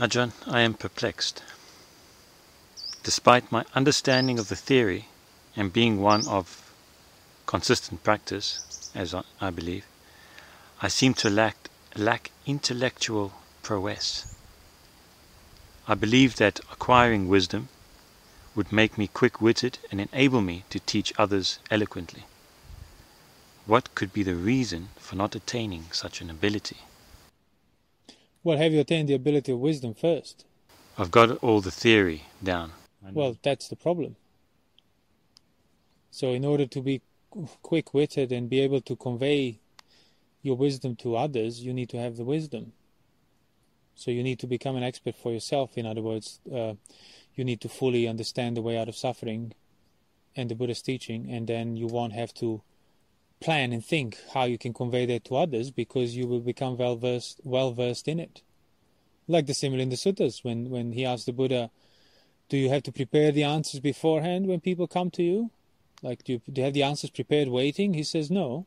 Ajahn, I am perplexed. Despite my understanding of the theory and being one of consistent practice, as I, believe, I seem to lack, lack intellectual prowess. I believe that acquiring wisdom would make me quick witted and enable me to teach others eloquently. What could be the reason for not attaining such an ability? Well, have you attained the ability of wisdom first? I've got all the theory down. Well, that's the problem. So, in order to be quick witted and be able to convey your wisdom to others, you need to have the wisdom. So, you need to become an expert for yourself. In other words, uh, you need to fully understand the way out of suffering and the Buddha's teaching, and then you won't have to plan and think how you can convey that to others because you will become well versed well versed in it. Like the simile in the suttas when, when he asked the Buddha, Do you have to prepare the answers beforehand when people come to you? Like do you, do you have the answers prepared waiting? He says no.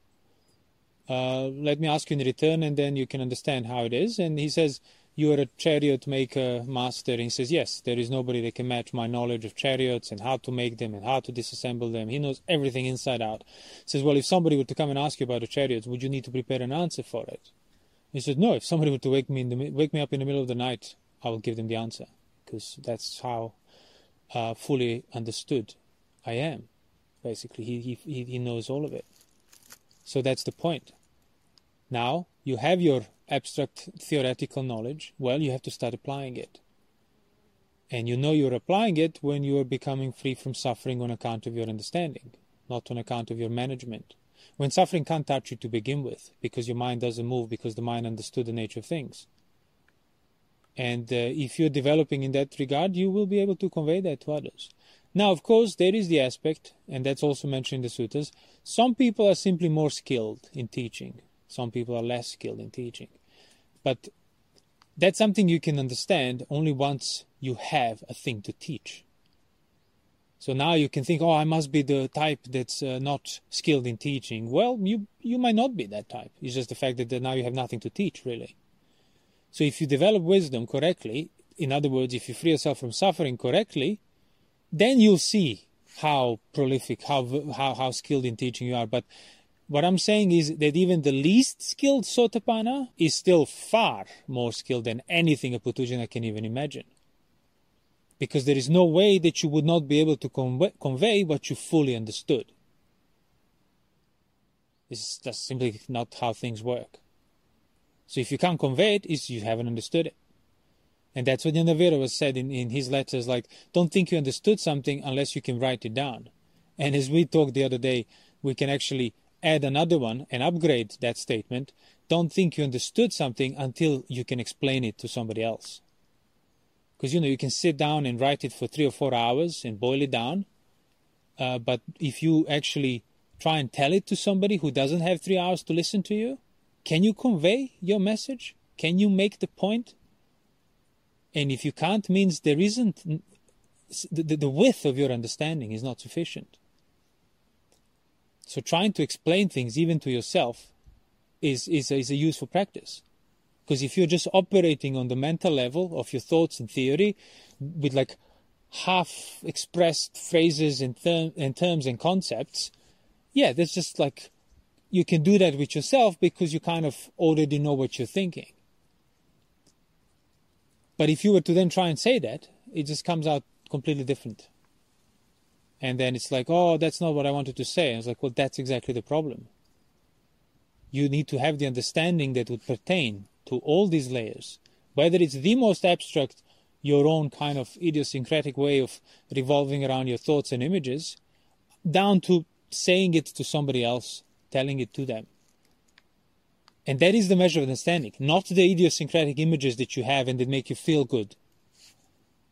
Uh, let me ask you in return and then you can understand how it is. And he says, you are a chariot maker master. And he says, yes, there is nobody that can match my knowledge of chariots and how to make them and how to disassemble them. He knows everything inside out. He says, well, if somebody were to come and ask you about a chariot, would you need to prepare an answer for it? He said, no, if somebody were to wake me, in the, wake me up in the middle of the night, I will give them the answer because that's how uh, fully understood I am. Basically, he, he, he knows all of it. So that's the point. Now you have your abstract theoretical knowledge, well, you have to start applying it. And you know you're applying it when you are becoming free from suffering on account of your understanding, not on account of your management. When suffering can't touch you to begin with, because your mind doesn't move, because the mind understood the nature of things. And uh, if you're developing in that regard, you will be able to convey that to others. Now, of course, there is the aspect, and that's also mentioned in the suttas, some people are simply more skilled in teaching some people are less skilled in teaching. But that's something you can understand only once you have a thing to teach. So now you can think, oh, I must be the type that's uh, not skilled in teaching. Well, you you might not be that type. It's just the fact that now you have nothing to teach, really. So if you develop wisdom correctly, in other words, if you free yourself from suffering correctly, then you'll see how prolific, how how, how skilled in teaching you are. But what I'm saying is that even the least skilled Sotapanna is still far more skilled than anything a puthujjana can even imagine. Because there is no way that you would not be able to convey what you fully understood. This is just simply not how things work. So if you can't convey it, it's you haven't understood it. And that's what Ñāṇavīra was said in, in his letters, like, don't think you understood something unless you can write it down. And as we talked the other day, we can actually add another one and upgrade that statement, don't think you understood something until you can explain it to somebody else. Because you know, you can sit down and write it for three or four hours and boil it down. Uh, but if you actually try and tell it to somebody who doesn't have three hours to listen to you, can you convey your message? Can you make the point? And if you can't, means there isn't the, the, the width of your understanding is not sufficient. So trying to explain things even to yourself is, is, a, is a useful practice. Because if you're just operating on the mental level of your thoughts and theory with like half expressed phrases and, term, and terms and concepts, yeah, that's just like you can do that with yourself because you kind of already know what you're thinking. But if you were to then try and say that, it just comes out completely different and then it's like, oh, that's not what I wanted to say. And it's like, well, that's exactly the problem. You need to have the understanding that would pertain to all these layers, whether it's the most abstract, your own kind of idiosyncratic way of revolving around your thoughts and images, down to saying it to somebody else, telling it to them. And that is the measure of understanding, not the idiosyncratic images that you have and that make you feel good.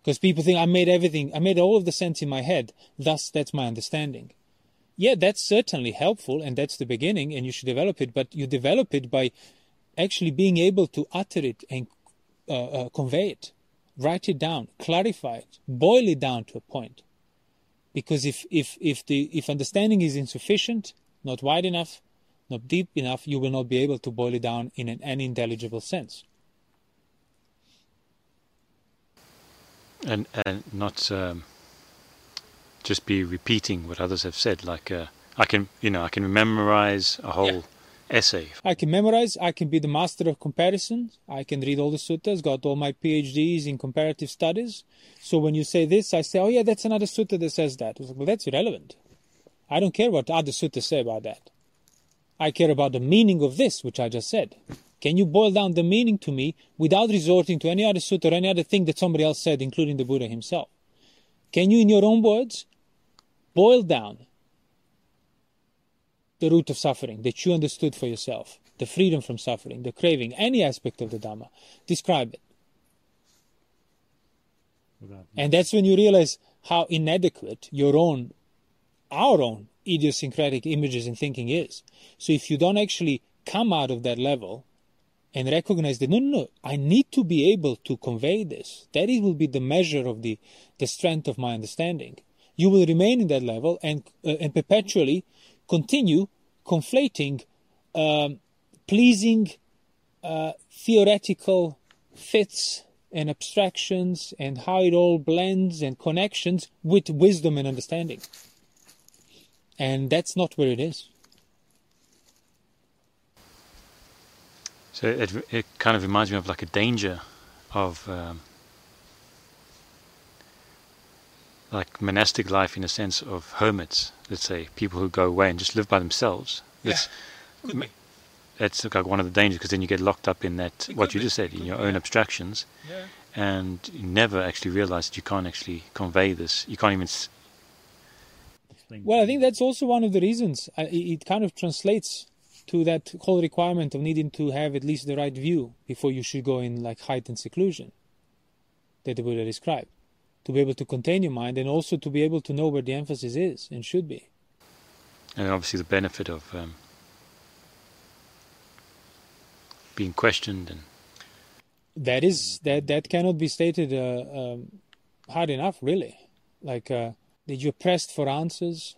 Because people think I made everything, I made all of the sense in my head, thus that's my understanding. Yeah, that's certainly helpful and that's the beginning and you should develop it, but you develop it by actually being able to utter it and uh, uh, convey it, write it down, clarify it, boil it down to a point. Because if, if, if, the, if understanding is insufficient, not wide enough, not deep enough, you will not be able to boil it down in an, an intelligible sense. And and not um, just be repeating what others have said. Like uh, I can, you know, I can memorize a whole yeah. essay. I can memorize. I can be the master of comparison. I can read all the suttas. Got all my PhDs in comparative studies. So when you say this, I say, oh yeah, that's another sutta that says that. Like, well, that's irrelevant. I don't care what other suttas say about that. I care about the meaning of this, which I just said. Can you boil down the meaning to me without resorting to any other sutta or any other thing that somebody else said, including the Buddha himself? Can you, in your own words, boil down the root of suffering that you understood for yourself, the freedom from suffering, the craving, any aspect of the Dhamma? Describe it. And that's when you realize how inadequate your own, our own idiosyncratic images and thinking is. So if you don't actually come out of that level and recognize that no, no, no, I need to be able to convey this. That it will be the measure of the, the strength of my understanding. You will remain in that level and uh, and perpetually continue conflating um, pleasing uh, theoretical fits and abstractions and how it all blends and connections with wisdom and understanding. And that's not where it is. So it it kind of reminds me of like a danger of um, like monastic life in a sense of hermits. Let's say people who go away and just live by themselves. That's, yeah, could be. That's like one of the dangers because then you get locked up in that it what you be. just said in your own abstractions, yeah. and you never actually realize that you can't actually convey this. You can't even. S- well, I think that's also one of the reasons. it kind of translates to that whole requirement of needing to have at least the right view before you should go in like heightened seclusion that the Buddha described. To be able to contain your mind and also to be able to know where the emphasis is and should be. And obviously the benefit of um, being questioned and that is that that cannot be stated uh, um, hard enough really like uh, that you're pressed for answers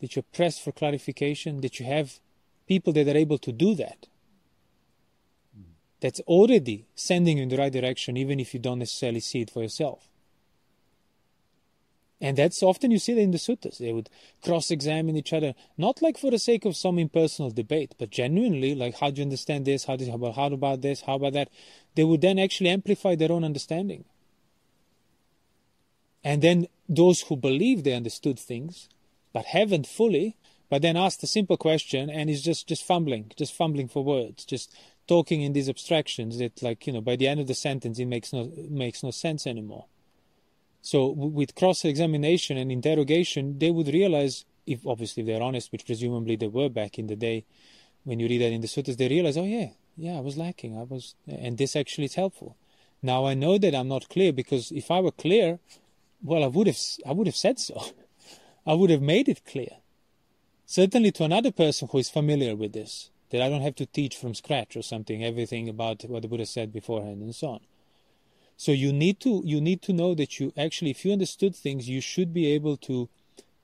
that you're pressed for clarification that you have people that are able to do that. That's already sending you in the right direction, even if you don't necessarily see it for yourself. And that's often you see that in the suttas. They would cross examine each other, not like for the sake of some impersonal debate, but genuinely, like, how do you understand this? How, do you, how about this? How about that? They would then actually amplify their own understanding. And then those who believe they understood things, but haven't fully, but then asked a simple question and he's just just fumbling just fumbling for words just talking in these abstractions that like you know by the end of the sentence it makes no makes no sense anymore. So with cross examination and interrogation they would realize if obviously they're honest which presumably they were back in the day when you read that in the suttas they realize oh yeah yeah i was lacking i was and this actually is helpful. Now i know that i'm not clear because if i were clear well i would have i would have said so. I would have made it clear certainly to another person who is familiar with this, that I don't have to teach from scratch or something, everything about what the Buddha said beforehand and so on. So you need to you need to know that you actually, if you understood things, you should be able to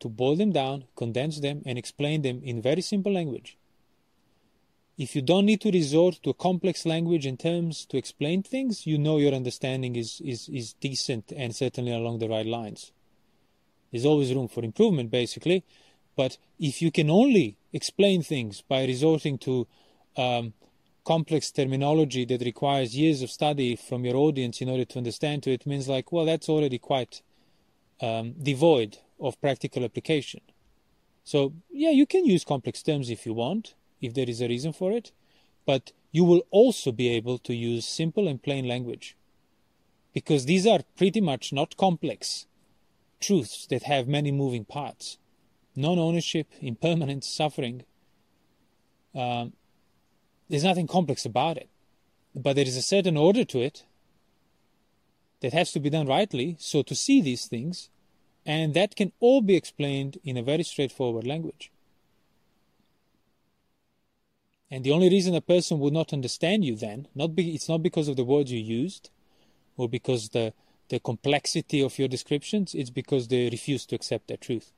to boil them down, condense them, and explain them in very simple language. If you don't need to resort to a complex language and terms to explain things, you know your understanding is, is, is decent and certainly along the right lines. There's always room for improvement, basically, but if you can only explain things by resorting to um, complex terminology that requires years of study from your audience in order to understand to it means like well that's already quite um, devoid of practical application. So yeah you can use complex terms if you want if there is a reason for it but you will also be able to use simple and plain language. Because these are pretty much not complex truths that have many moving parts non ownership, impermanent suffering. Um, there's nothing complex about it. But there is a certain order to it that has to be done rightly. So to see these things, and that can all be explained in a very straightforward language. And the only reason a person would not understand you then, not be, it's not because of the words you used, or because the the complexity of your descriptions, it's because they refuse to accept that truth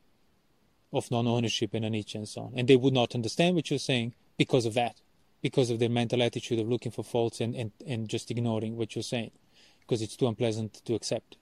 of non-ownership and anicca and so on. And they would not understand what you're saying because of that, because of their mental attitude of looking for faults and, and, and just ignoring what you're saying, because it's too unpleasant to accept.